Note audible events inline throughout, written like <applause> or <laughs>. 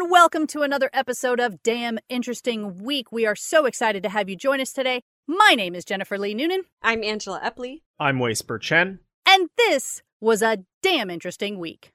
and welcome to another episode of Damn Interesting Week. We are so excited to have you join us today. My name is Jennifer Lee Noonan, I'm Angela Epley. I'm Whisper Chen. and this was a damn interesting week.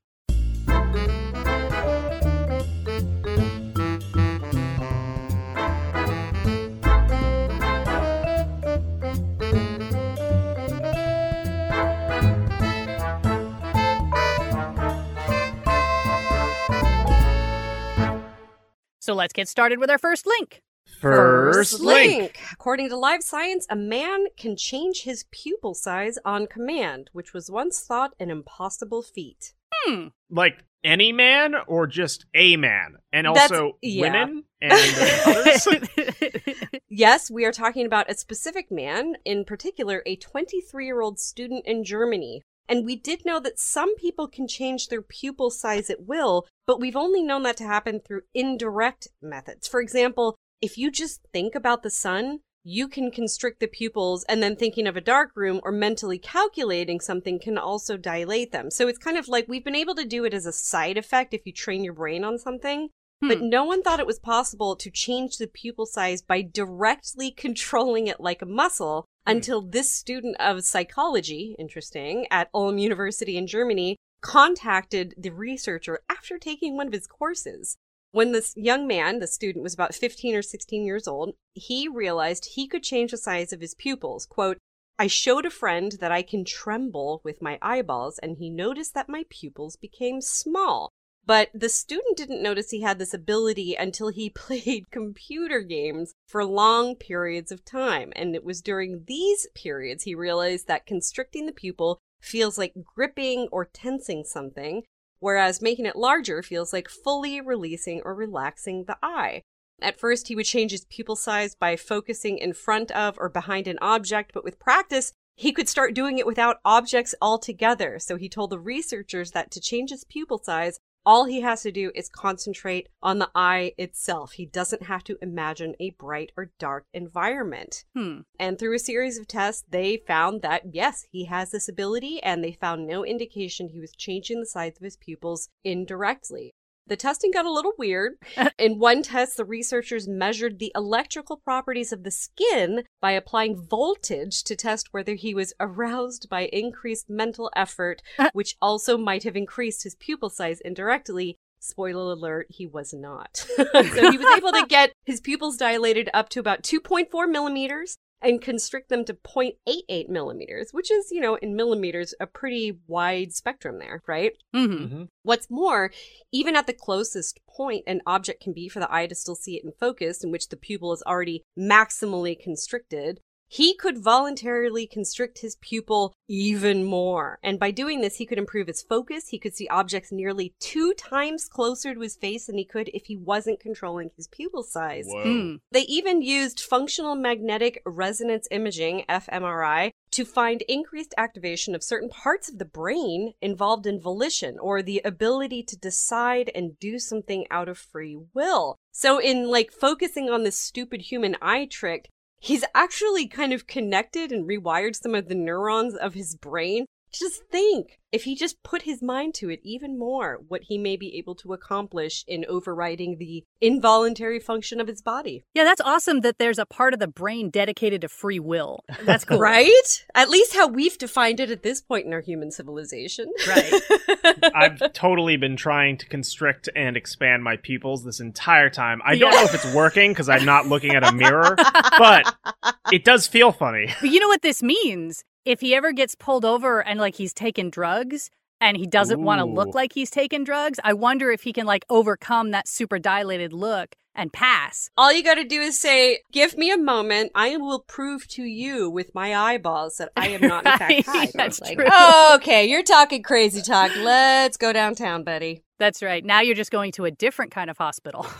So let's get started with our first link. First link. According to Live Science, a man can change his pupil size on command, which was once thought an impossible feat. Hmm. Like any man or just a man? And also yeah. women and <laughs> others? <laughs> Yes, we are talking about a specific man, in particular, a 23 year old student in Germany. And we did know that some people can change their pupil size at will, but we've only known that to happen through indirect methods. For example, if you just think about the sun, you can constrict the pupils, and then thinking of a dark room or mentally calculating something can also dilate them. So it's kind of like we've been able to do it as a side effect if you train your brain on something. But Hmm. no one thought it was possible to change the pupil size by directly <laughs> controlling it like a muscle until this student of psychology, interesting, at Ulm University in Germany, contacted the researcher after taking one of his courses. When this young man, the student, was about 15 or 16 years old, he realized he could change the size of his pupils. Quote, I showed a friend that I can tremble with my eyeballs, and he noticed that my pupils became small. But the student didn't notice he had this ability until he <laughs> played computer games for long periods of time. And it was during these periods he realized that constricting the pupil feels like gripping or tensing something, whereas making it larger feels like fully releasing or relaxing the eye. At first, he would change his pupil size by focusing in front of or behind an object, but with practice, he could start doing it without objects altogether. So he told the researchers that to change his pupil size, all he has to do is concentrate on the eye itself. He doesn't have to imagine a bright or dark environment. Hmm. And through a series of tests, they found that yes, he has this ability, and they found no indication he was changing the size of his pupils indirectly. The testing got a little weird. <laughs> In one test, the researchers measured the electrical properties of the skin by applying voltage to test whether he was aroused by increased mental effort, <laughs> which also might have increased his pupil size indirectly. Spoiler alert, he was not. <laughs> so he was able to get his pupils dilated up to about 2.4 millimeters and constrict them to 0.88 millimeters, which is, you know, in millimeters, a pretty wide spectrum there, right? hmm Mhm. What's more, even at the closest point an object can be for the eye to still see it in focus, in which the pupil is already maximally constricted, he could voluntarily constrict his pupil even more. And by doing this, he could improve his focus. He could see objects nearly two times closer to his face than he could if he wasn't controlling his pupil size. Hmm. They even used functional magnetic resonance imaging, fMRI, to find increased activation of certain parts of the brain involved in volition or the ability to decide and do something out of free will. So, in like focusing on this stupid human eye trick, he's actually kind of connected and rewired some of the neurons of his brain. Just think if he just put his mind to it even more, what he may be able to accomplish in overriding the involuntary function of his body. Yeah, that's awesome that there's a part of the brain dedicated to free will. That's <laughs> cool. Right? At least how we've defined it at this point in our human civilization. Right. <laughs> I've totally been trying to constrict and expand my pupils this entire time. I don't Yeah. know if it's working because I'm not looking at a mirror, but <laughs> it does feel funny. But you know what this means? If he ever gets pulled over and like he's taken drugs and he doesn't want to look like he's taken drugs, I wonder if he can like overcome that super dilated look and pass. All you got to do is say, "Give me a moment. I will prove to you with my eyeballs that I am not in fact <laughs> high." that's It's like, true. "Oh, okay, you're talking crazy talk. Let's go downtown, buddy. That's right. Now you're just going to a different kind of hospital. <laughs> <laughs>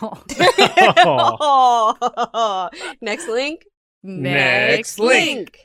oh. Next link. Next link.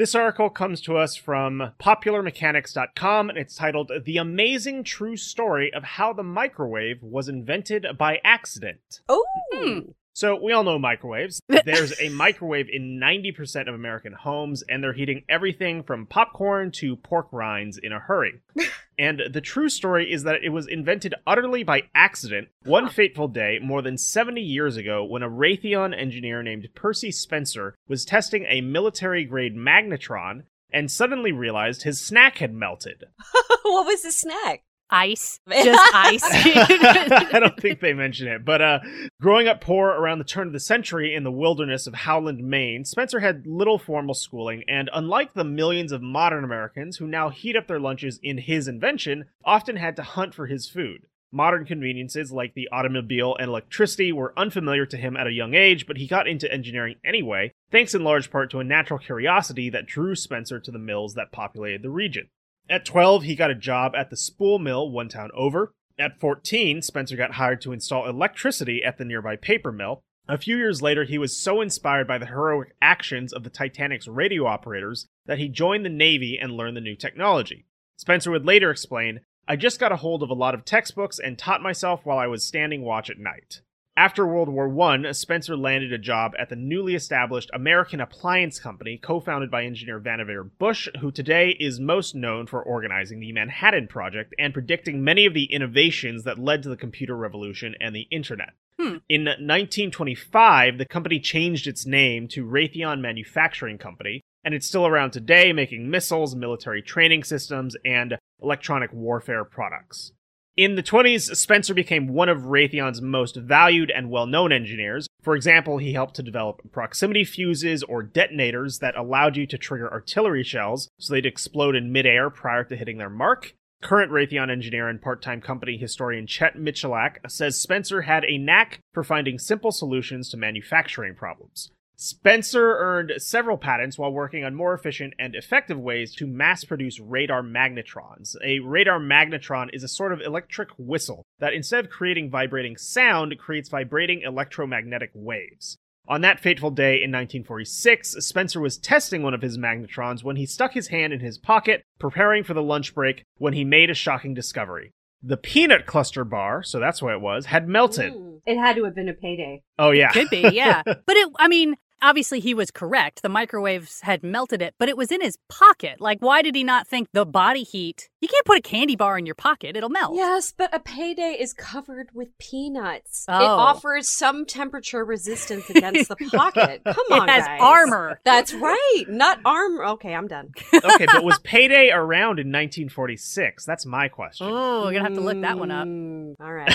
This article comes to us from popularmechanics.com and it's titled The Amazing True Story of How the Microwave Was Invented by Accident. Oh. Hmm. So, we all know microwaves. <laughs> There's a microwave in 90% of American homes, and they're heating everything from popcorn to pork rinds in a hurry. <laughs> and the true story is that it was invented utterly by accident one fateful day more than 70 years ago when a Raytheon engineer named Percy Spencer was testing a military grade magnetron and suddenly realized his snack had melted. <laughs> what was the snack? Ice, <laughs> just ice. <laughs> I don't think they <laughs> mention it. But uh, growing up poor around the turn of the century in the wilderness of Howland, Maine, Spencer had little formal schooling, and unlike the millions of modern Americans who now heat up their lunches in his invention, often had to hunt for his food. Modern conveniences like the automobile and electricity were unfamiliar to him at a young age, but he got into engineering anyway, thanks in large part to a natural curiosity that drew Spencer to the mills that populated the region. At 12, he got a job at the spool mill one town over. At 14, Spencer got hired to install electricity at the nearby paper mill. A few years later, he was so inspired by the heroic actions of the Titanic's radio operators that he joined the Navy and learned the new technology. Spencer would later explain, I just got a hold of a lot of textbooks and taught myself while I was standing watch at night. After World War I, Spencer landed a job at the newly established American Appliance Company, co founded by engineer Vannevar Bush, who today is most known for organizing the Manhattan Project and predicting many of the innovations that led to the computer revolution and the internet. Hmm. In 1925, the company changed its name to Raytheon Manufacturing Company, and it's still around today making missiles, military training systems, and electronic warfare products. In the 20s, Spencer became one of Raytheon's most valued and well known engineers. For example, he helped to develop proximity fuses or detonators that allowed you to trigger artillery shells so they'd explode in midair prior to hitting their mark. Current Raytheon engineer and part time company historian Chet Michalak says Spencer had a knack for finding simple solutions to manufacturing problems. Spencer earned several patents while working on more efficient and effective ways to mass produce radar magnetrons. A radar magnetron is a sort of electric whistle that instead of creating vibrating sound, creates vibrating electromagnetic waves. On that fateful day in 1946, Spencer was testing one of his magnetrons when he stuck his hand in his pocket, preparing for the lunch break, when he made a shocking discovery. The peanut cluster bar, so that's what it was, had melted. Mm. It had to have been a payday. Oh yeah. Could be, <laughs> yeah. but it, I mean, obviously he was correct. The microwaves had melted it, but it was in his pocket. Like, why did he not think the body heat? You can't put a candy bar in your pocket, it'll melt. Yes, but a payday is covered with peanuts. It Oh. offers some temperature resistance against the pocket. <laughs> Come on, it has guys. armor. That's right, not armor. Okay, I'm done. okay, but was <laughs> payday around in 1946? That's my question. Oh, we're gonna have to look that one up. Mm, All right.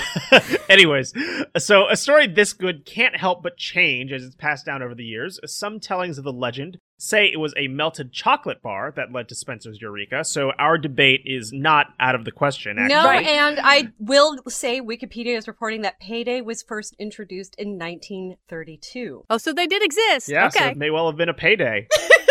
<laughs> Anyways, so a story this good can't help but change as it's passed down over the years. Some tellings of the legend say it was a melted chocolate bar that led to Spencer's Eureka, so our debate is not out of the question, actually. No, Right. and I will say Wikipedia is reporting that payday was first introduced in 1932. Oh, so they did exist. Yeah, so okay. it may well have been a payday. <laughs>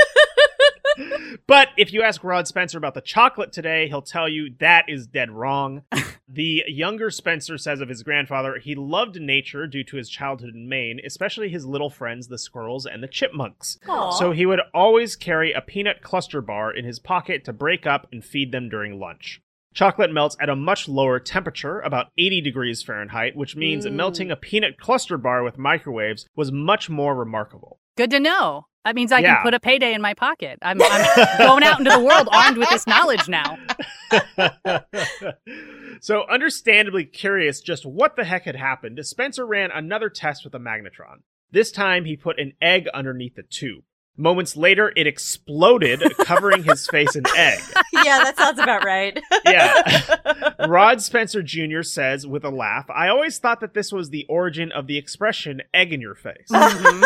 but if you ask Rod Spencer about the chocolate today, he'll tell you that is dead wrong. <laughs> the younger Spencer says of his grandfather, he loved nature due to his childhood in Maine, especially his little friends, the squirrels and the chipmunks. Aw. So he would always carry a peanut cluster bar in his pocket to break up and feed them during lunch. Chocolate melts at a much lower temperature, about 80 degrees Fahrenheit, which means Mm. melting a peanut cluster bar with microwaves was much more remarkable. Good to know. That means I Yeah. can put a payday in my pocket. I'm, I'm going out into the world armed with this knowledge now. <laughs> so, understandably curious just what the heck had happened, Spencer ran another test with a magnetron. This time, he put an egg underneath the tube. Moments later, it exploded, <laughs> covering his face in egg. <laughs> yeah, that sounds about right. Yeah. Rod Spencer Jr. says with a laugh, I always thought that this was the origin of the expression egg in your face. Mhm.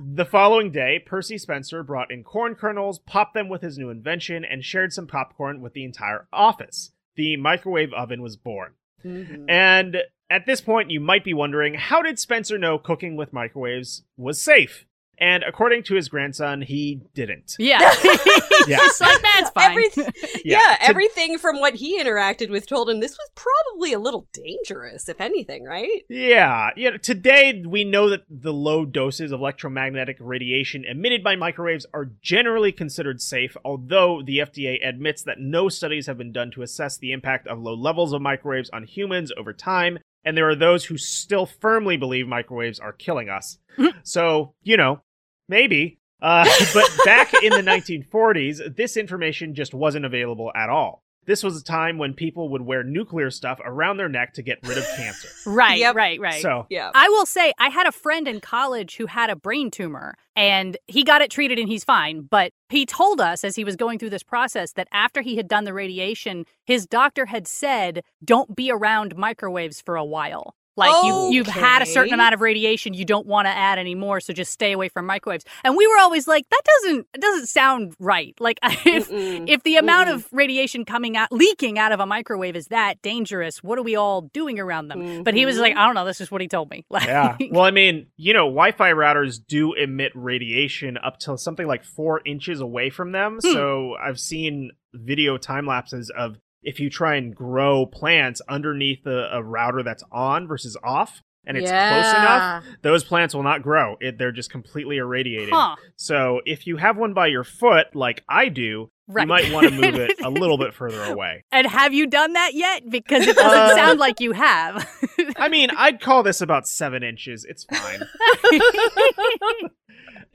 The following day, Percy Spencer brought in corn kernels, popped them with his new invention, and shared some popcorn with the entire office. The microwave oven was born. Mhm. And at this point, you might be wondering how did Spencer know cooking with microwaves was safe? And according to his grandson, he didn't. Yeah. <laughs> <laughs> Yeah. Just like that's fine. Everyth- <laughs> Yeah, yeah, to- everything from what he interacted with told him this was probably a little dangerous, if anything, right? Yeah, yeah. Today we know that the low doses of electromagnetic radiation emitted by microwaves are generally considered safe, although the FDA admits that no studies have been done to assess the impact of low levels of microwaves on humans over time. and there are those who still firmly believe microwaves are killing us. Mm-hmm. so, you know, maybe. Uh, <laughs> but back in the 1940s, this information just wasn't available at all. This was a time when people would wear nuclear stuff around their neck to get rid of cancer. <laughs> Right, Yep. right, right. So, Yeah. I will say, I had a friend in college who had a brain tumor and he got it treated and he's fine. But he told us as he was going through this process that after he had done the radiation, his doctor had said, don't be around microwaves for a while. Like you, you've had a certain amount of radiation, you don't want to add any more, so just stay away from microwaves. And we were always like, that doesn't, doesn't sound right. Like <laughs> if Mm-mm. if the amount Mm-mm. of radiation coming out, leaking out of a microwave is that dangerous, what are we all doing around them? But he was like, I don't know, this is what he told me. <laughs> Like, yeah. Well, I mean, you know, Wi Fi routers do emit radiation up to something like four inches away from them. Hmm. So I've seen video time lapses of if you try and grow plants underneath a, a router that's on versus off. And it's close enough, those plants will not grow. It, they're just completely irradiated. huh. So if you have one by your foot, like I do, Right. you might want to move it a little bit <laughs> further away. And have you done that yet? Because it doesn't Uh, sound like you have. I mean, I'd call this about seven inches. It's fine. <laughs>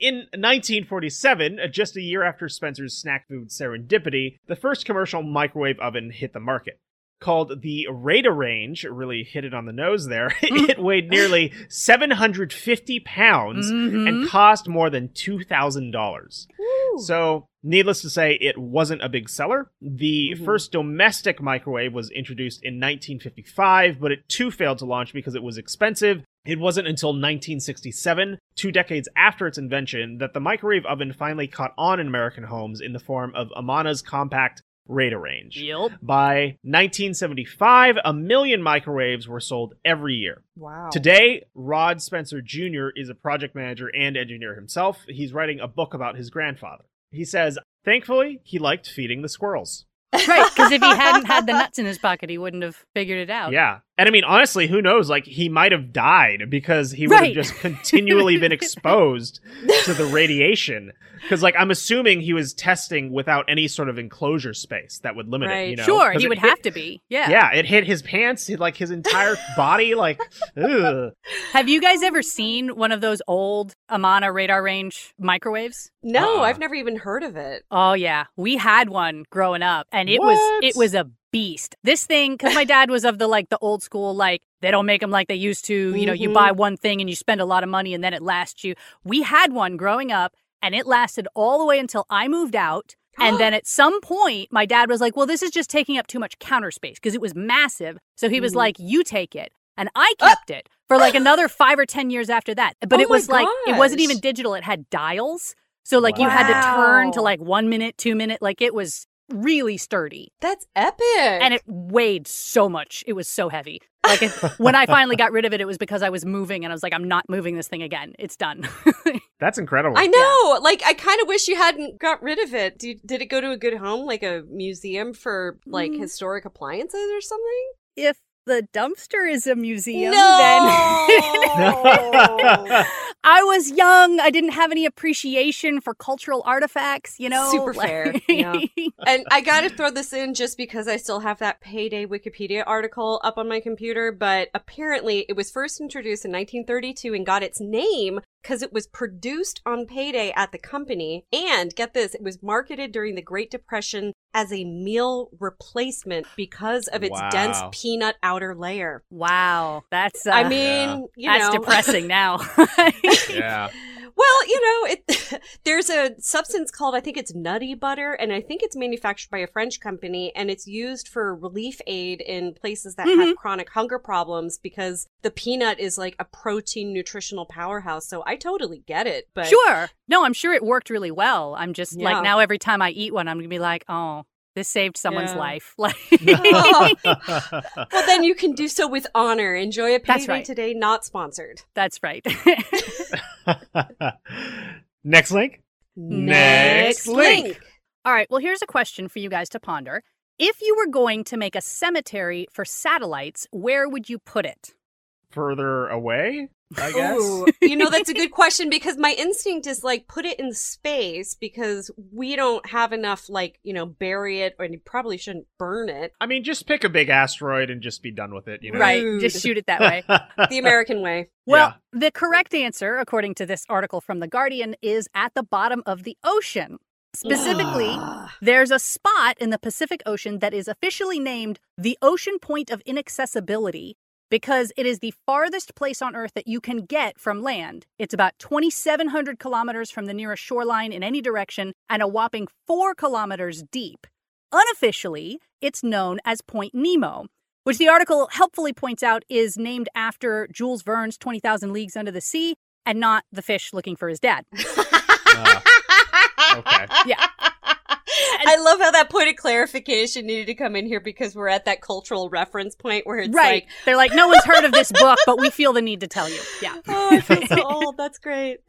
In 1947, uh, just a year after Spencer's snack food serendipity, the first commercial microwave oven hit the market. Called the Radarange, really hit it on the nose there. <laughs> it weighed nearly 750 pounds Mhm. and cost more than $2,000. So, needless to say, it wasn't a big seller. The Mhm. first domestic microwave was introduced in 1955, but it too failed to launch because it was expensive. It wasn't until 1967, two decades after its invention, that the microwave oven finally caught on in American homes in the form of Amana's compact Radarange. Yep. By 1975, a million microwaves were sold every year. wow. Today, Rod Spencer Jr. is a project manager and engineer himself. He's writing a book about his grandfather. He says, thankfully, he liked feeding the squirrels. Right. Because if he hadn't had the <laughs> nuts in his pocket, he wouldn't have figured it out. Yeah. And I mean, honestly, who knows? Like, he might have died because he would have just continually been <laughs> exposed to the radiation. Because, like, I'm assuming he was testing without any sort of enclosure space that would limit it, Right. you know? Sure, 'Cause he would hit- have to be. Yeah. Yeah, it hit his pants, hit, like his entire body. Like, <laughs> ugh. Have you guys ever seen one of those old Amana Radarange microwaves? no, Uh-uh. I've never even heard of it. Oh yeah, we had one growing up, and it was it was a beast. This thing, because my dad was of the like the old school, like they don't make them like they used to. You know, you buy one thing and you spend a lot of money, and then it lasts you. We had one growing up, and it lasted all the way until I moved out. And <gasps> then at some point, my dad was like, "Well, this is just taking up too much counter space because it was massive." So he was Mhm. like, "You take it." And I kept it for like <laughs> another five or 10 years after that. But Oh it was like, it wasn't even digital. It had dials. So like you had to turn to like one minute, two minute. Like it was really sturdy. That's epic. And it weighed so much. It was so heavy. Like it, when I finally got rid of it, it was because I was moving and I was like, I'm not moving this thing again. It's done. <laughs> That's incredible. I know. Like, I kind of wish you hadn't got rid of it. Did, did it go to a good home, like a museum for like Mm. historic appliances or something? if the dumpster is a museum, no. <laughs> <laughs> I was young. I didn't have any appreciation for cultural artifacts, you know? Super Like- fair, yeah. <laughs> and I got to throw this in just because I still have that payday Wikipedia article up on my computer. But apparently, it was first introduced in 1932 and got its name because it was produced on payday at the company. And get this, it was marketed during the Great Depression as a meal replacement because of its dense peanut outer layer. wow. That's, uh, I mean, you that's know, depressing now. <laughs> yeah. Well, you know, it <laughs> there's a substance called I think it's nutty butter, and I think it's manufactured by a French company, and it's used for relief aid in places that Mhm. have chronic hunger problems because the peanut is like a protein nutritional powerhouse. So I totally get it, but Sure. No, I'm sure it worked really well. I'm just Yeah. like now every time I eat one, I'm gonna be like, oh, this saved someone's Yeah. life. <laughs> Like, well, then you can do so with honor. Enjoy a That's payday right. today, not sponsored. that's right. <laughs> Next link. Next link. All right. Well, here's a question for you guys to ponder. If you were going to make a cemetery for satellites, where would you put it? Further away? I guess. Ooh, <laughs> you know, that's a good question because my instinct is like put it in space because we don't have enough, like, you know, bury it or you probably shouldn't burn it. I mean, just pick a big asteroid and just be done with it, you know? Right. Just shoot it that way. <laughs> The American way. Well, the correct answer, according to this article from The Guardian, is at the bottom of the ocean. Specifically, ah. there's a spot in the Pacific Ocean that is officially named the Ocean Point of Inaccessibility because it is the farthest place on Earth that you can get from land. It's about 2,700 kilometers from the nearest shoreline in any direction and a whopping four kilometers deep. Unofficially, it's known as Point Nemo, which the article helpfully points out is named after Jules Verne's 20,000 Leagues Under the Sea and not the fish looking for his dad. Uh, <laughs> okay. Yeah. I love how that point of clarification needed to come in here because we're at that cultural reference point where it's right. like, They're like, no one's heard of this book, but we feel the need to tell you. Yeah. <laughs> oh, I feel so <laughs> old. That's great. <laughs>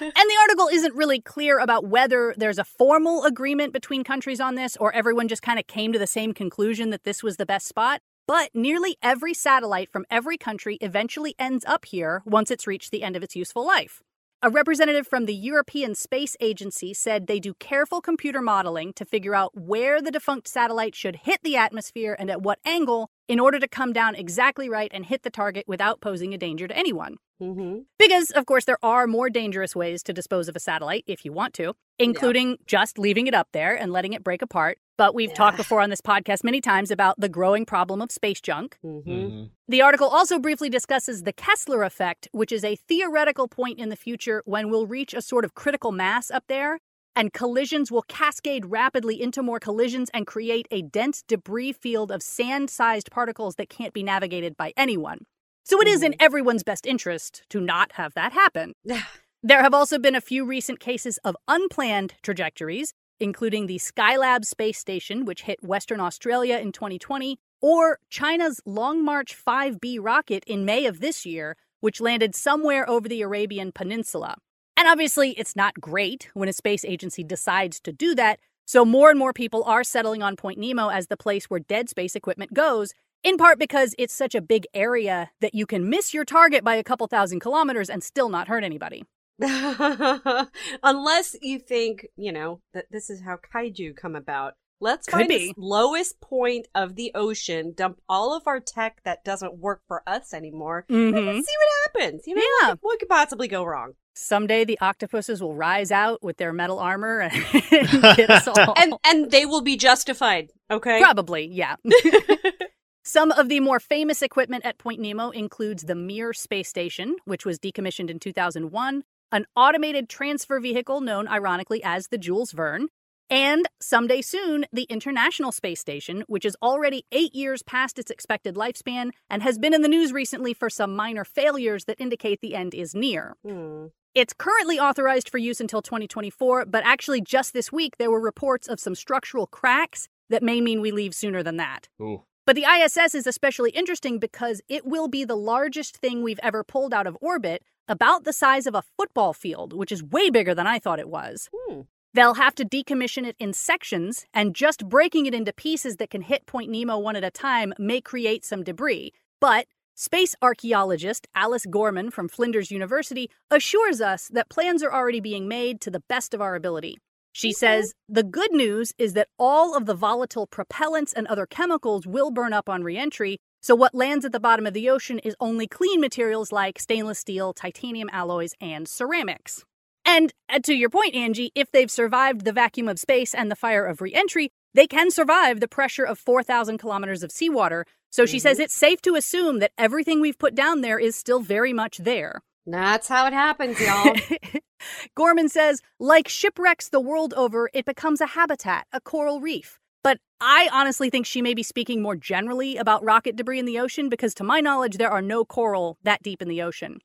And the article isn't really clear about whether there's a formal agreement between countries on this or everyone just kind of came to the same conclusion that this was the best spot. But nearly every satellite from every country eventually ends up here once it's reached the end of its useful life. A representative from the European Space Agency said they do careful computer modeling to figure out where the defunct satellite should hit the atmosphere and at what angle in order to come down exactly right and hit the target without posing a danger to anyone. hmm Because, of course, there are more dangerous ways to dispose of a satellite if you want to, including just leaving it up there and letting it break apart. But we've talked before on this podcast many times about the growing problem of space junk. hmm Mhm. The article also briefly discusses the Kessler effect, which is a theoretical point in the future when we'll reach a sort of critical mass up there, and collisions will cascade rapidly into more collisions and create a dense debris field of sand sized particles that can't be navigated by anyone. So it is in mm-hmm. everyone's best interest to not have that happen. <sighs> There have also been a few recent cases of unplanned trajectories, including the Skylab space station, which hit Western Australia in 2020, or China's Long March 5B rocket in May of this year, which landed somewhere over the Arabian Peninsula. And obviously, it's not great when a space agency decides to do that, so more and more people are settling on Point Nemo as the place where dead space equipment goes, in part because it's such a big area that you can miss your target by a couple thousand kilometers and still not hurt anybody. <laughs> Unless you think, you know, that this is how kaiju come about. Let's Could find be. the lowest point of the ocean, dump all of our tech that doesn't work for us anymore, and Mhm. see what happens. You know, Yeah. what, what could possibly go wrong? Someday the octopuses will rise out with their metal armor <laughs> and <laughs> get us all. And and they will be justified. Okay. Probably, yeah. <laughs> Some of the more famous equipment at Point Nemo includes the Mir space station, which was decommissioned in 2001, an automated transfer vehicle known ironically as the Jules Verne, and someday soon, the International Space Station, which is already eight years past its expected lifespan and has been in the news recently for some minor failures that indicate the end is near. Hmm. It's currently authorized for use until 2024, but actually, just this week, there were reports of some structural cracks that may mean we leave sooner than that. Ooh. But the ISS is especially interesting because it will be the largest thing we've ever pulled out of orbit, about the size of a football field, which is way bigger than I thought it was. Hmm. They'll have to decommission it in sections, and just breaking it into pieces that can hit Point Nemo one at a time may create some debris. But space archaeologist Alice Gorman from Flinders University assures us that plans are already being made to the best of our ability. She says the good news is that all of the volatile propellants and other chemicals will burn up on reentry, so what lands at the bottom of the ocean is only clean materials like stainless steel, titanium alloys, and ceramics. And uh, to your point, Angie, if they've survived the vacuum of space and the fire of reentry, they can survive the pressure of 4,000 kilometers of seawater. So she says it's safe to assume that everything we've put down there is still very much there. That's how it happens, y'all. <laughs> Gorman says, like shipwrecks the world over, it becomes a habitat, a coral reef. But I honestly think she may be speaking more generally about rocket debris in the ocean because, to my knowledge, there are no coral that deep in the ocean.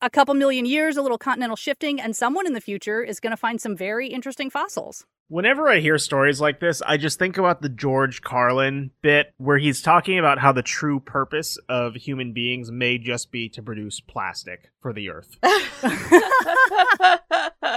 But a couple million years, a little continental shifting, and someone in the future is going to find some very interesting fossils. Whenever I hear stories like this, I just think about the George Carlin bit where he's talking about how the true purpose of human beings may just be to produce plastic for the earth. <laughs> <laughs>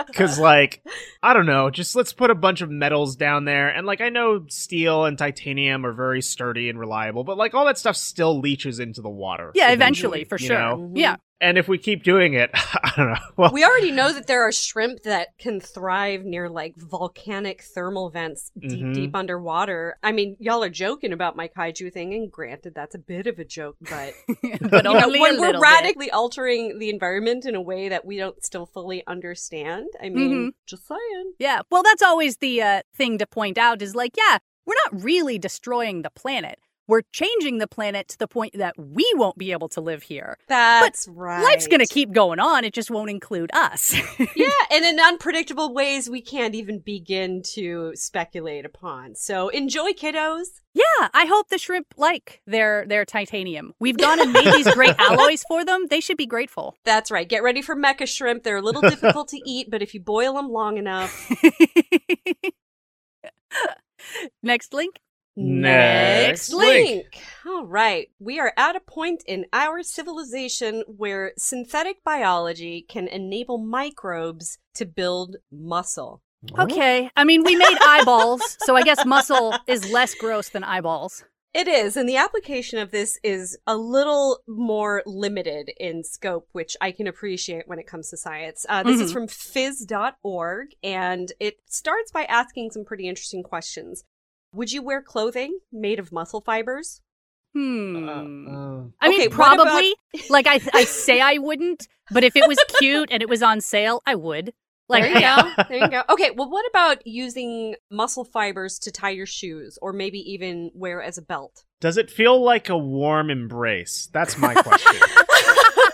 Because, like, I don't know, just let's put a bunch of metals down there. And, like, I know steel and titanium are very sturdy and reliable, but, like, all that stuff still leaches into the water. Yeah, eventually, for sure. know? Mm-hmm. Yeah. And if we keep doing it, <laughs> I don't know. Well, we already know that there are shrimp that can thrive near like volcanic thermal vents deep, Mhm. deep underwater. I mean, y'all are joking about my kaiju thing, and granted, that's a bit of a joke, but <laughs> but you know, only when we're little bit. radically altering the environment in a way that we don't still fully understand, I mean, Mhm. just saying. Yeah. Well, that's always the uh, thing to point out is like, yeah, we're not really destroying the planet. We're changing the planet to the point that we won't be able to live here. That's right. Life's going to keep going on. It just won't include us. <laughs> yeah, and in unpredictable ways we can't even begin to speculate upon. So enjoy, kiddos. yeah. I hope the shrimp like their their titanium. We've gone and made these great <laughs> alloys for them. They should be grateful. That's right. Get ready for mecha shrimp. They're a little difficult to eat, but if you boil them long enough, <laughs> Next link. Next link. All right. We are at a point in our civilization where synthetic biology can enable microbes to build muscle. Okay. I mean, we made eyeballs, <laughs> so I guess muscle is less gross than eyeballs. It is, and the application of this is a little more limited in scope, which I can appreciate when it comes to science. Uh, this is Mhm. from phys.org, and it starts by asking some pretty interesting questions. Would you wear clothing made of muscle fibers? Hmm. Uh, uh, I mean, okay, what about- probably. like I, I say I wouldn't, but if it was cute and it was on sale, I would. Like, there you go. <laughs> There you go. Okay, well, what about using muscle fibers to tie your shoes, or maybe even wear as a belt? does it feel like a warm embrace? That's my question. <laughs>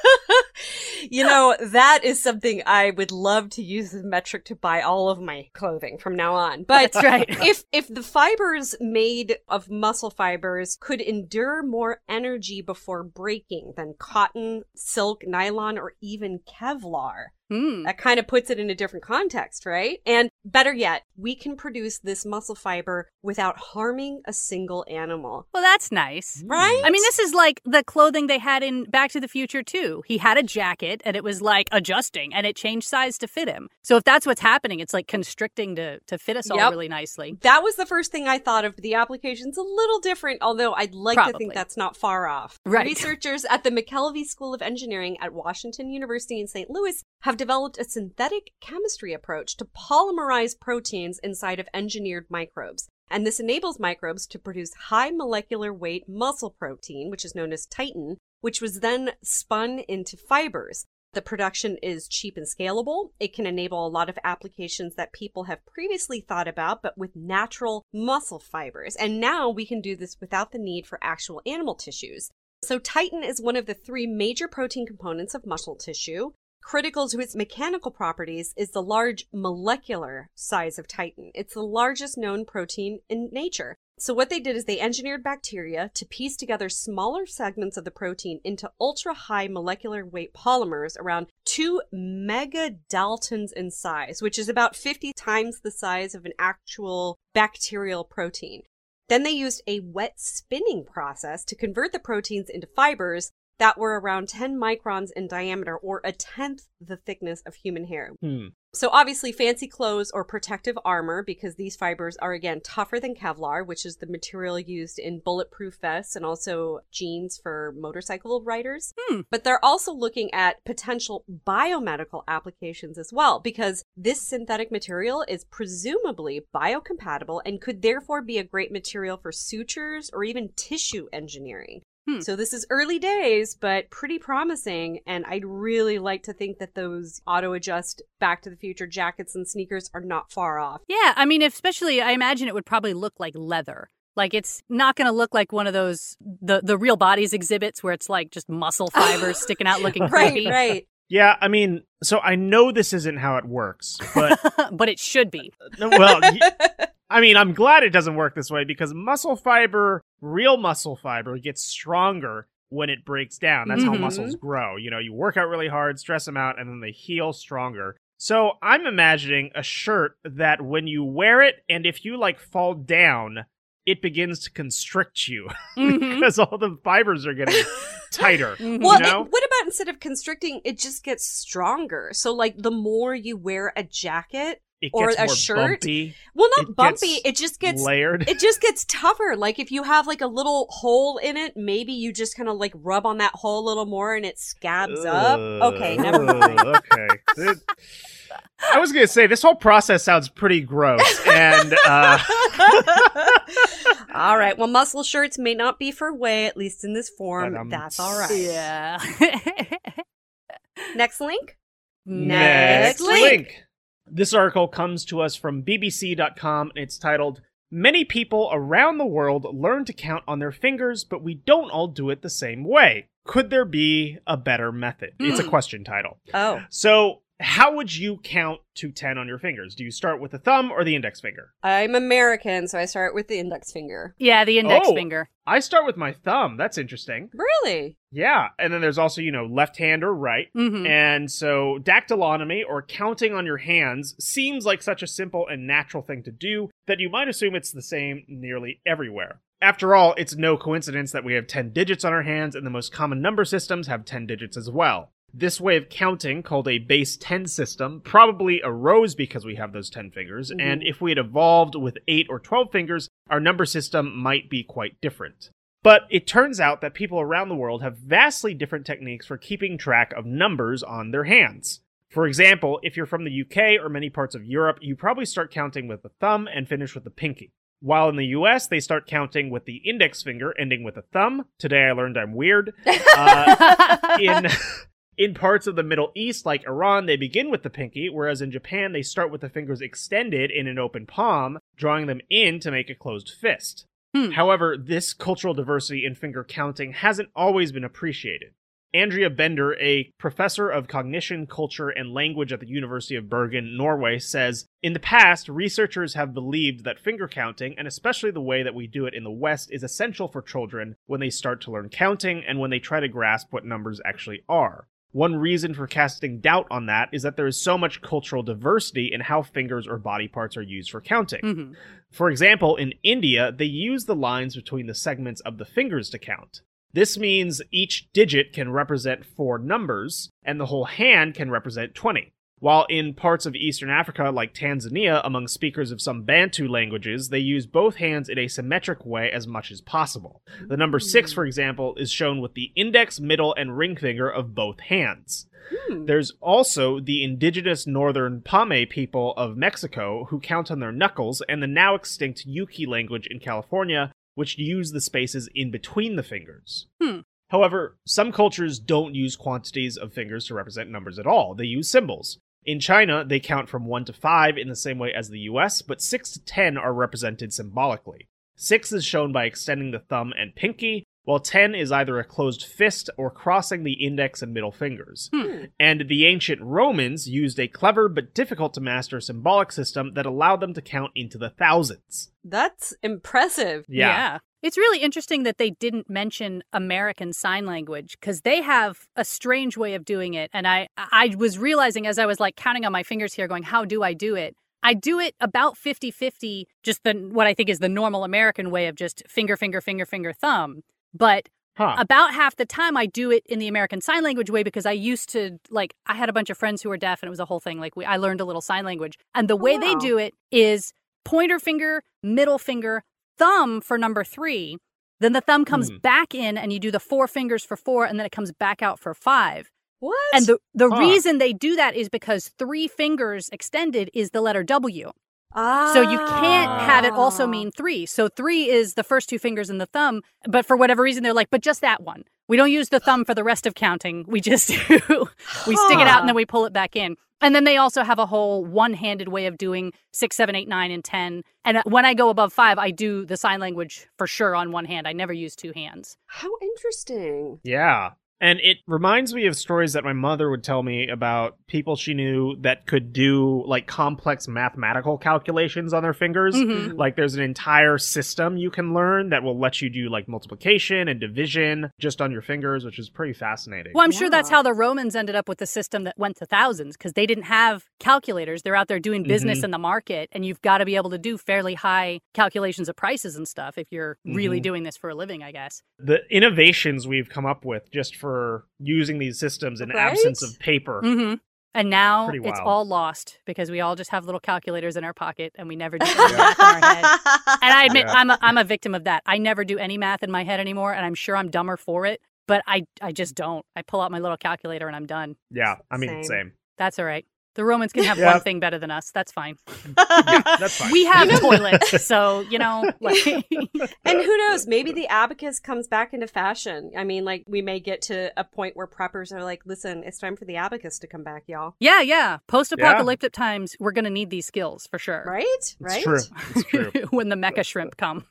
you know, that is something I would love to use as a metric to buy all of my clothing from now on. But That's right. <laughs> if if the fibers made of muscle fibers could endure more energy before breaking than cotton, silk, nylon, or even Kevlar, Hmm. that kind of puts it in a different context, right? And better yet, we can produce this muscle fiber without harming a single animal. Well, that's nice. Right? I mean, this is like the clothing they had in Back to the Future too. He had a jacket and it was like adjusting and it changed size to fit him. So if that's what's happening, it's like constricting to to fit us all really nicely. That was the first thing I thought of. The application's a little different, although I'd like to think that's not far off. Right. Researchers at the McKelvey School of Engineering at Washington University in St. Louis have developed a synthetic chemistry approach to polymerize proteins inside of engineered microbes. And this enables microbes to produce high molecular weight muscle protein, which is known as titin, which was then spun into fibers. The production is cheap and scalable. It can enable a lot of applications that people have previously thought about, but with natural muscle fibers. And now we can do this without the need for actual animal tissues. So, titin is one of the three major protein components of muscle tissue. Critical to its mechanical properties is the large molecular size of titin. It's the largest known protein in nature. So, what they did is they engineered bacteria to piece together smaller segments of the protein into ultra high molecular weight polymers around 2 megadaltons in size, which is about 50 times the size of an actual bacterial protein. Then they used a wet spinning process to convert the proteins into fibers that were around 10 microns in diameter or a tenth the thickness of human hair. Hmm. So obviously fancy clothes or protective armor because these fibers are again tougher than Kevlar, which is the material used in bulletproof vests and also jeans for motorcycle riders. Hmm. But they're also looking at potential biomedical applications as well because this synthetic material is presumably biocompatible and could therefore be a great material for sutures or even tissue engineering. Hmm. So this is early days, but pretty promising. And I'd really like to think that those auto adjust Back to the Future jackets and sneakers are not far off. Yeah, I mean, especially I imagine it would probably look like leather. Like it's not going to look like one of those the the real bodies exhibits where it's like just muscle fibers <laughs> sticking out looking Right, creepy. right. Yeah, I mean, so I know this isn't how it works, but <laughs> but it should be. well, y- <laughs> I mean, I'm glad it doesn't work this way because muscle fiber, real muscle fiber, gets stronger when it breaks down. That's how Mhm. muscles grow. You know, you work out really hard, stress them out, and then they heal stronger. So I'm imagining a shirt that when you wear it and if you like fall down, it begins to constrict you <laughs> Mhm. because all the fibers are getting <laughs> tighter. Mhm. Well, you know? it- what about instead of constricting, it just gets stronger? So, like, the more you wear a jacket, It or gets a more shirt, bumpy, well, not It bumpy, it just gets layered. it just gets tougher. Like if you have like a little hole in it, maybe you just kind of like rub on that hole a little more and it scabs up. Okay, never mind. okay. It- I was gonna say this whole process sounds pretty gross, and uh, <laughs> all right. Well, muscle shirts may not be for way, at least in this form. But, um, That's all right. Yeah. <laughs> Next link. next link. link. This article comes to us from BBC.com, and it's titled "Many people around the world learn to count on their fingers, but we don't all do it the same way. Could there be a better method?" It's a Hmm. question title. Oh, So, how would you count to 10 on your fingers? Do you start with the thumb or the index finger? I'm American, so I start with the index finger. yeah, the index Oh. finger. I start with my thumb. That's interesting. Really? Yeah. And then there's also, you know, left hand or right. hmm And so dactylonomy or counting on your hands seems like such a simple and natural thing to do that you might assume it's the same nearly everywhere. After all, it's no coincidence that we have 10 digits on our hands and the most common number systems have 10 digits as well. This way of counting, called a base 10 system, probably arose because we have those 10 fingers, Mhm. and if we had evolved with 8 or 12 fingers, our number system might be quite different. But it turns out that people around the world have vastly different techniques for keeping track of numbers on their hands. For example, if you're from the UK or many parts of Europe, you probably start counting with the thumb and finish with the pinky. While in the US, they start counting with the index finger ending with a thumb. Today I learned I'm weird. <laughs> Uh, in <laughs> in parts of the Middle East, like Iran, they begin with the pinky, whereas in Japan, they start with the fingers extended in an open palm, drawing them in to make a closed fist. Hmm. However, this cultural diversity in finger counting hasn't always been appreciated. Andrea Bender, a professor of cognition, culture, and language at the University of Bergen, Norway, says In the past, researchers have believed that finger counting, and especially the way that we do it in the West, is essential for children when they start to learn counting and when they try to grasp what numbers actually are. One reason for casting doubt on that is that there is so much cultural diversity in how fingers or body parts are used for counting. Mhm. For example, in India, they use the lines between the segments of the fingers to count. This means each digit can represent four numbers, and the whole hand can represent 20. While in parts of Eastern Africa, like Tanzania, among speakers of some Bantu languages, they use both hands in a symmetric way as much as possible. The number 6, for example, is shown with the index, middle, and ring finger of both hands. Hmm. There's also the indigenous northern Pame people of Mexico who count on their knuckles, and the now extinct Yuki language in California, which use the spaces in between the fingers. Hmm. However, some cultures don't use quantities of fingers to represent numbers at all, they use symbols. In China, they count from 1 to 5 in the same way as the US, but 6 to 10 are represented symbolically. 6 is shown by extending the thumb and pinky, while 10 is either a closed fist or crossing the index and middle fingers. Hmm. And the ancient Romans used a clever but difficult to master symbolic system that allowed them to count into the thousands. That's impressive. Yeah. It's really interesting that they didn't mention American Sign Language because they have a strange way of doing it. And I, I was realizing as I was like counting on my fingers here, going, how do I do it? I do it about 50 50, just the what I think is the normal American way of just finger, finger, finger, finger, thumb. But Huh. about half the time I do it in the American Sign Language way because I used to like I had a bunch of friends who were deaf and it was a whole thing. Like we I learned a little sign language. And the way they wow. do it is pointer finger, middle finger, thumb for number 3. Then the thumb comes Hmm. back in and you do the four fingers for 4 and then it comes back out for 5. What? And the the Huh. reason they do that is because 3 fingers extended is the letter W. ah. So you can't have it also mean three. So three is the first two fingers and the thumb. But for whatever reason, they're like, but just that one. We don't use the thumb for the rest of counting. We just do. <laughs> we stick it out and then we pull it back in. And then they also have a whole one handed way of doing six, seven, eight, nine, and 10. And uh, when I go above five, I do the sign language for sure on one hand. I never use two hands. How interesting. Yeah. And it reminds me of stories that my mother would tell me about people she knew that could do like complex mathematical calculations on their fingers. Mhm. Like there's an entire system you can learn that will let you do like multiplication and division just on your fingers, which is pretty fascinating. Well, I'm sure that's how the Romans ended up with the system that went to thousands because they didn't have calculators. They're out there doing business Mhm. in the market, and you've got to be able to do fairly high calculations of prices and stuff if you're really Mhm. doing this for a living, I guess. The innovations we've come up with just for using these systems in Right? absence of paper. hmm And now it's all lost because we all just have little calculators in our pocket and we never do any math in our head. And I admit Yeah. I'm a, I'm a victim of that. I never do any math in my head anymore, and I'm sure I'm dumber for it. But I I just don't. I pull out my little calculator and I'm done. Yeah, I mean, Same. same. That's all right. The Romans can have Yeah. one thing better than us. That's fine. <laughs> Yeah, that's fine. We have <laughs> toilets, <laughs> so you know. Like, And who knows? Maybe the abacus comes back into fashion. I mean, like we may get to a point where preppers are like, "Listen, it's time for the abacus to come back, y'all." yeah, yeah. Post-apocalyptic times, we're gonna need these skills for sure. Right? It's Right? true. It's true. when the mecha shrimp come.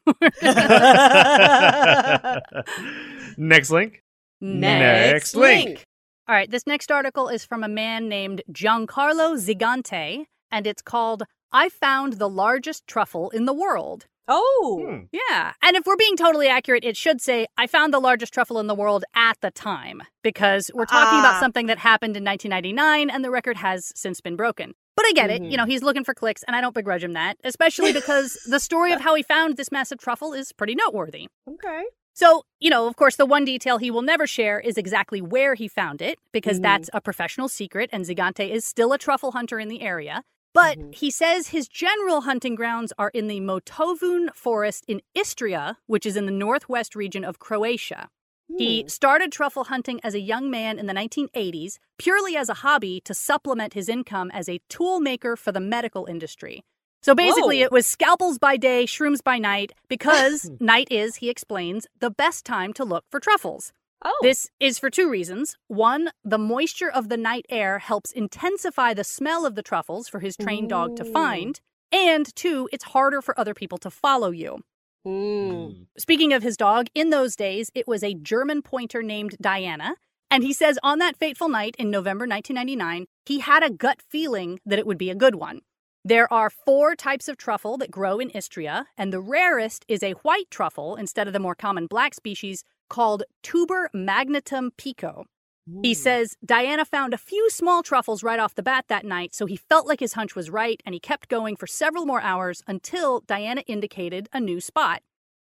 Next link. Next link. All right, this next article is from a man named Giancarlo Zigante, and it's called I Found the Largest Truffle in the World. Oh, Hmm. Yeah. And if we're being totally accurate, it should say I found the largest truffle in the world at the time, because we're talking Ah. about something that happened in 1999 and the record has since been broken. But I get it. Mhm. You know, he's looking for clicks, and I don't begrudge him that, especially because the story of <laughs> how he found this massive truffle is pretty noteworthy. okay. So, you know, of course, the one detail he will never share is exactly where he found it, because Mhm. that's a professional secret, and Zigante is still a truffle hunter in the area. But Mhm. he says his general hunting grounds are in the Motovun forest in Istria, which is in the northwest region of Croatia. He Hmm. started truffle hunting as a young man in the 1980s, purely as a hobby to supplement his income as a tool maker for the medical industry. So basically, Whoa. it was scalpels by day, shrooms by night, because <laughs> night is, he explains, the best time to look for truffles. Oh, This is for two reasons. One, the moisture of the night air helps intensify the smell of the truffles for his trained dog to find. And two, it's harder for other people to follow you. Hmm. Speaking of his dog, in those days, it was a German pointer named Diana. And he says on that fateful night in November 1999, he had a gut feeling that it would be a good one. There are four types of truffle that grow in Istria, and the rarest is a white truffle instead of the more common black species called Tuber magnatum pico. He says Diana found a few small truffles right off the bat that night, so he felt like his hunch was right and he kept going for several more hours until Diana indicated a new spot.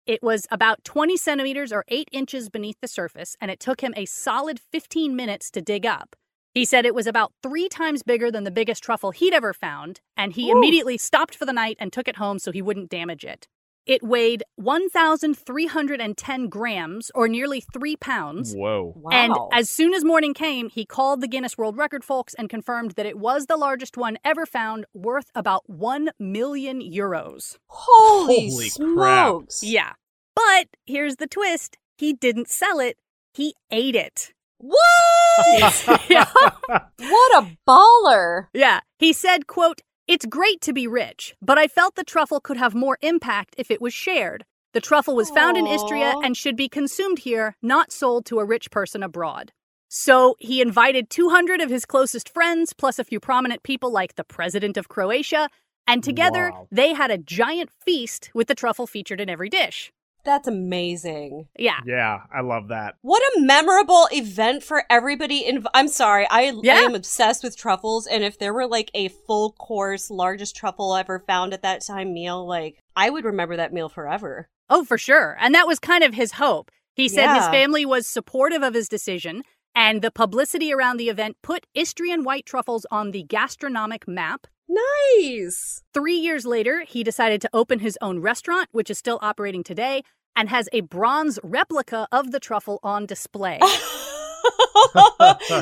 It was about 20 centimeters or 8 inches beneath the surface, and it took him a solid 15 minutes to dig up. He said it was about three times bigger than the biggest truffle he'd ever found, and he Ooh. immediately stopped for the night and took it home so he wouldn't damage it. It weighed 1,310 grams, or nearly three pounds. Whoa. Wow. And as soon as morning came, he called the Guinness World Record folks and confirmed that it was the largest one ever found, worth about 1 million euros. holy, Holy crap. smokes! Yeah. But here's the twist he didn't sell it, he ate it. What? <laughs> yeah. what a baller! yeah. He said, quote, It's great to be rich, but I felt the truffle could have more impact if it was shared. The truffle was found in Istria and should be consumed here, not sold to a rich person abroad. So he invited 200 of his closest friends, plus a few prominent people like the president of Croatia, and together Wow. they had a giant feast with the truffle featured in every dish. That's amazing. Yeah. Yeah, I love that. What a memorable event for everybody. Inv- I'm sorry, I, Yeah. I am obsessed with truffles, and if there were like a full course, largest truffle ever found at that time meal, like I would remember that meal forever. Oh, for sure. And that was kind of his hope. He said his family was supportive of his decision, and the publicity around the event put Istrian white truffles on the gastronomic map. Nice. Three years later, he decided to open his own restaurant, which is still operating today, and has a bronze replica of the truffle on display. <laughs>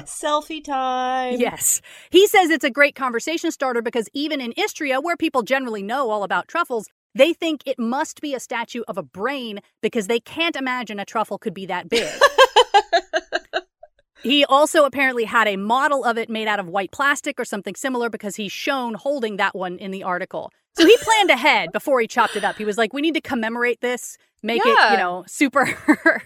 Selfie time. Yes. He says it's a great conversation starter because even in Istria, where people generally know all about truffles, they think it must be a statue of a brain because they can't imagine a truffle could be that big. <laughs> He also apparently had a model of it made out of white plastic or something similar because he's shown holding that one in the article. So he planned ahead before he chopped it up. He was like, we need to commemorate this, make it, you know, super.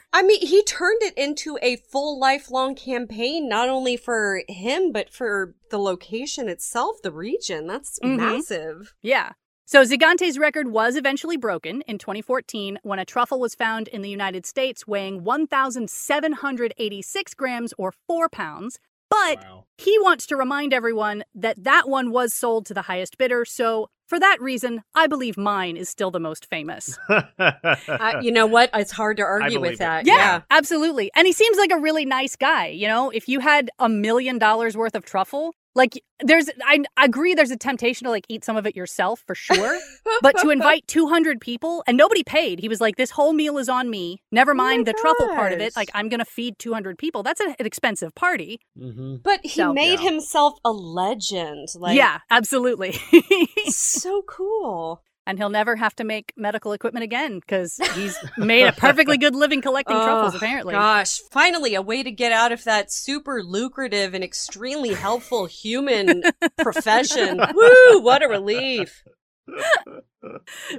<laughs> I mean, he turned it into a full lifelong campaign, not only for him, but for the location itself, the region. That's Mhm. massive. yeah. So Zigante's record was eventually broken in 2014 when a truffle was found in the United States weighing 1,786 grams or four pounds. But Wow. he wants to remind everyone that that one was sold to the highest bidder. So for that reason, I believe mine is still the most famous. <laughs> Uh, you know what? It's hard to argue with it. that. Yeah, absolutely. And he seems like a really nice guy. You know, if you had a million dollars worth of truffle, like there's, I agree, there's a temptation to like eat some of it yourself for sure. but to invite <laughs> 200 people and nobody paid, he was like, this whole meal is on me. Never Oh my mind the truffle part of it. Like, I'm going to feed 200 people. That's an expensive party. hmm But he So- made Yeah. himself a legend. Like, yeah, absolutely. <laughs> so cool. And he'll never have to make medical equipment again because he's <laughs> made a perfectly good living collecting oh, truffles, Oh, apparently. Gosh, finally a way to get out of that super lucrative and extremely helpful human <laughs> profession. Woo, what a relief.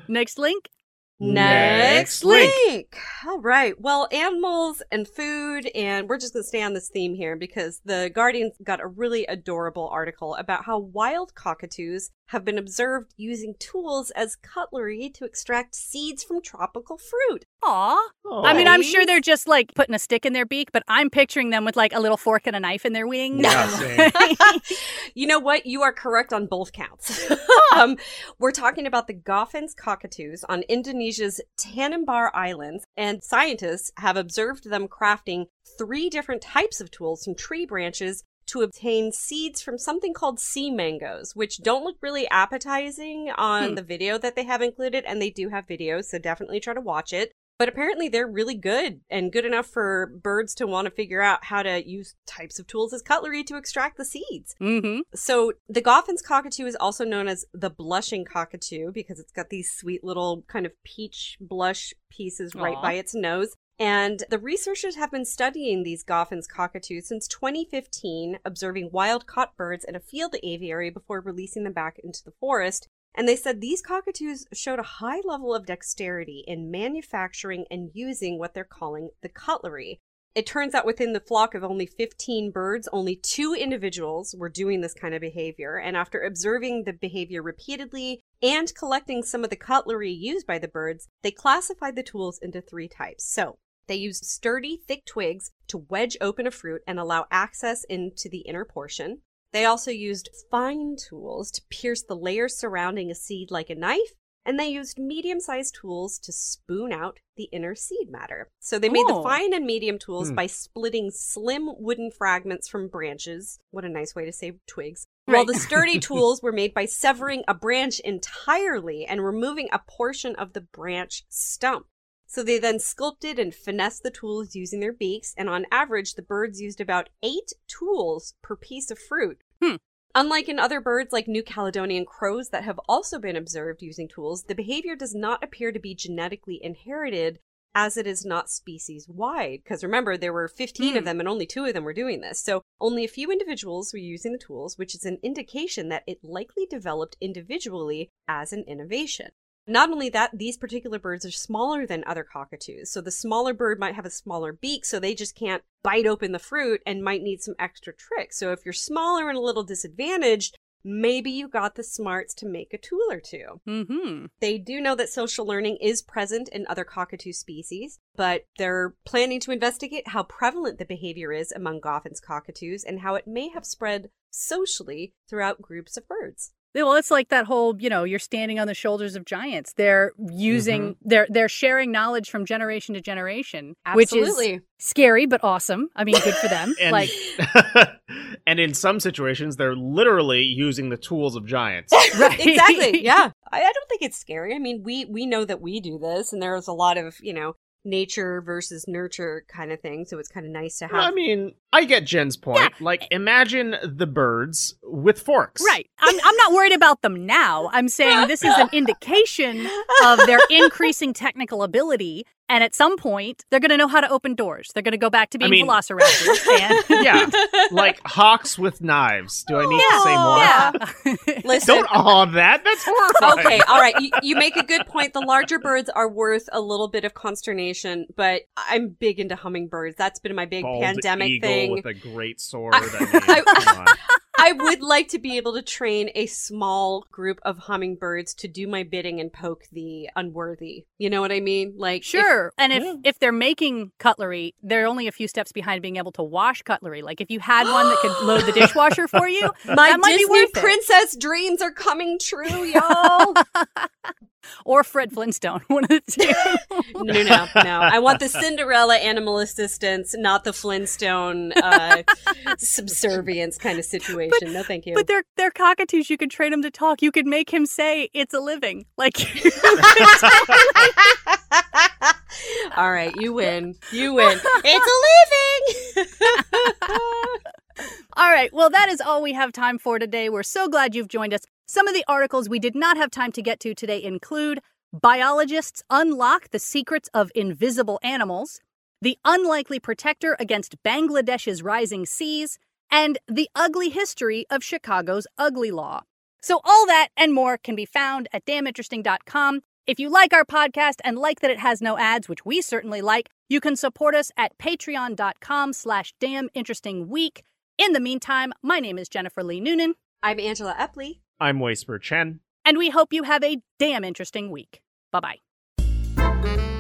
Next link. Next Next link. link. All right. Well, animals and food, and we're just going to stay on this theme here because the Guardian got a really adorable article about how wild cockatoos have been observed using tools as cutlery to extract seeds from tropical fruit. Aw. I mean, I'm sure they're just like putting a stick in their beak, but I'm picturing them with like a little fork and a knife in their wings. Yeah, <laughs> <laughs> you know what? You are correct on both counts. <laughs> um, we're talking about the Goffins cockatoos on Indonesia's Tanimbar Islands, and scientists have observed them crafting three different types of tools from tree branches to obtain seeds from something called sea mangoes, which don't look really appetizing on Hmm. the video that they have included, and they do have videos, so definitely try to watch it. But apparently, they're really good and good enough for birds to want to figure out how to use types of tools as cutlery to extract the seeds. mm-hmm. So, the Goffin's cockatoo is also known as the blushing cockatoo because it's got these sweet little kind of peach blush pieces right by its nose. And the researchers have been studying these Goffin's cockatoos since 2015, observing wild caught birds in a field aviary before releasing them back into the forest. And they said these cockatoos showed a high level of dexterity in manufacturing and using what they're calling the cutlery. It turns out within the flock of only 15 birds, only two individuals were doing this kind of behavior. And after observing the behavior repeatedly and collecting some of the cutlery used by the birds, they classified the tools into three types. So they used sturdy, thick twigs to wedge open a fruit and allow access into the inner portion. They also used fine tools to pierce the layers surrounding a seed like a knife. And they used medium sized tools to spoon out the inner seed matter. So they made the Oh. fine and medium tools Hmm. by splitting slim wooden fragments from branches. What a nice way to say twigs. While the sturdy <laughs> tools were made by severing a branch entirely and removing a portion of the branch stump. So they then sculpted and finessed the tools using their beaks, and on average, the birds used about eight tools per piece of fruit. Hmm. Unlike in other birds like New Caledonian crows that have also been observed using tools, the behavior does not appear to be genetically inherited as it is not species wide. Because remember, there were 15 of Hmm. them and only two of them were doing this. So only a few individuals were using the tools, which is an indication that it likely developed individually as an innovation. Not only that, these particular birds are smaller than other cockatoos. So the smaller bird might have a smaller beak, so they just can't bite open the fruit and might need some extra tricks. So if you're smaller and a little disadvantaged, maybe you got the smarts to make a tool or two. Mm-hmm. They do know that social learning is present in other cockatoo species, but they're planning to investigate how prevalent the behavior is among Goffin's cockatoos and how it may have spread socially throughout groups of birds. Yeah, Well, it's like that whole, you know, you're standing on the shoulders of giants. They're mm-hmm. using, they're they're sharing knowledge from generation to generation, which is Absolutely. scary but awesome. I mean, good for them. <laughs> And, like, <laughs> and in some situations, they're literally using the tools of giants. <laughs> Right. exactly. Yeah. I, I don't think it's scary. I mean, we we know that we do this, and there's a lot of you know nature versus nurture kind of thing. So it's kind of nice to have. I mean, I get Jen's point. Like, imagine the birds with forks. right. I'm I'm not worried about them now. I'm saying this is an <laughs> indication of their increasing technical ability And at some point, they're going to know how to open doors. They're going to go back to I being mean- velociraptors. <laughs> and Yeah, <laughs> like hawks with knives. Do I need to say more? yeah. <laughs> Listen. Don't awe that. That's horrifying. okay, all right. You, you make a good point. The larger birds are worth a little bit of consternation, but I'm big into hummingbirds. That's been my big Bald pandemic eagle thing. with a great sword. I- I, mean, come on. I would like to be able to train a small group of hummingbirds to do my bidding and poke the unworthy. You know what I mean? Like, if- Sure. and if, Yeah. if they're making cutlery, they're only a few steps behind being able to wash cutlery. Like if you had one that could load the <gasps> dishwasher for you, my that might be Disney worth it. princess dreams are coming true, y'all. <laughs> or Fred Flintstone, <laughs> one of the two. no, no, no. I want the Cinderella animal assistance, not the Flintstone uh, subservience kind of situation. no, thank you. But they're they're cockatoos. You could train them to talk. You could make him say it's a living. Like <laughs> All right, you win. You win. It's a living. <laughs> All right. Well, that is all we have time for today. We're so glad you've joined us. Some of the articles we did not have time to get to today include Biologists Unlock the Secrets of Invisible Animals, The Unlikely Protector Against Bangladesh's Rising Seas, and The Ugly History of Chicago's Ugly Law. So, all that and more can be found at damninteresting.com. If you like our podcast and like that it has no ads, which we certainly like, you can support us at patreon.com slash damninterestingweek. In the meantime, my name is Jennifer Lee Noonan, I'm Angela Epley. I'm Whisper Chen. and we hope you have a damn interesting week. Bye bye.